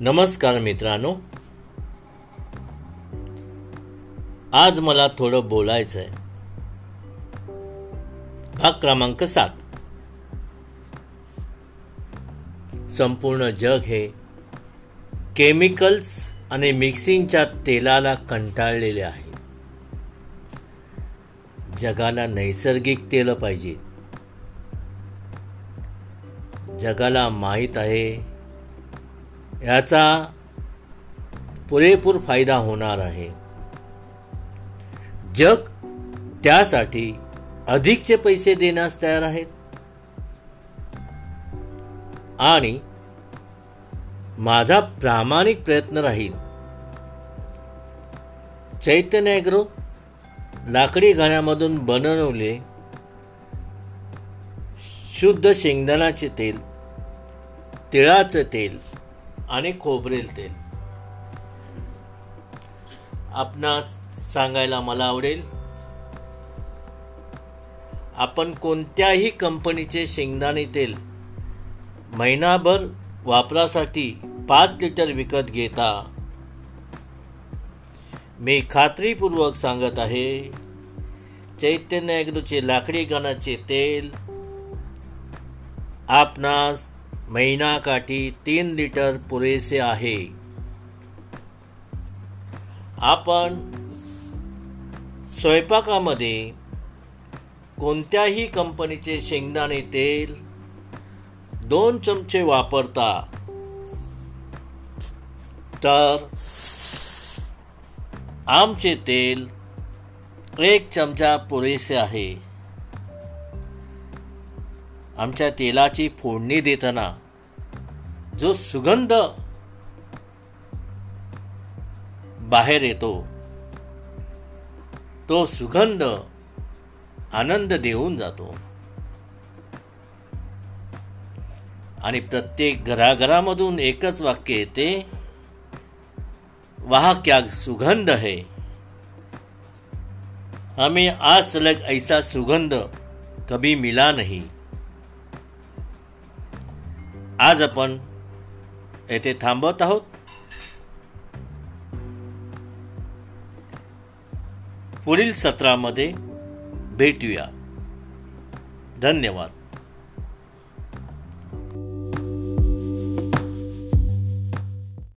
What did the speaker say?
नमस्कार मित्रांनो. आज मला थोडं बोलायचं आहे भाग क्रमांक सात. संपूर्ण जग हे केमिकल्स आणि मिक्सिंगच्या तेलाला कंटाळलेले आहे. जगाला नैसर्गिक तेल पाहिजे. जगाला माहीत आहे याचा पुरेपूर फायदा होणार आहे. जग त्यासाठी अधिकचे पैसे देण्यास तयार आहेत. आणि माझा प्रामाणिक प्रयत्न राहील. चैतन्य ॲग्रो लाकडी घाण्यामधून बनवले शुद्ध शेंगदाण्याचे तेल तिळाचं तेल आणि खोबरेल तेल. आपणास सांगायला मला आवडेल आपण कोणत्याही कंपनीचे शेंगदाणे तेल महिनाभर वापरासाठी पाच लिटर विकत घेता. मी खात्रीपूर्वक सांगत आहे चैतन्य ॲग्रोचे लाकडी गणाचे तेल आपणास महिनाकाठी तीन लिटर पुरेसे आहे. आपण स्वयंपाकामध्ये कोणत्याही कंपनीचे शेंगदाणे तेल दोन चमचे वापरता तर आमचे तेल एक चमचा पुरेसे आहे. आमच्या तेलाची फोडणी देताना जो सुगंध बाहेर येतो तो सुगंध आनंद देऊन जातो. आणि प्रत्येक घराघरामधून एकच वाक्य येते वाह क्या सुगंध है. हमें आज तलक ऐसा सुगंध कभी मिला नहीं. आज आपण येथे थांबत आहोत. पुढील सत्रामध्ये भेटूया. धन्यवाद.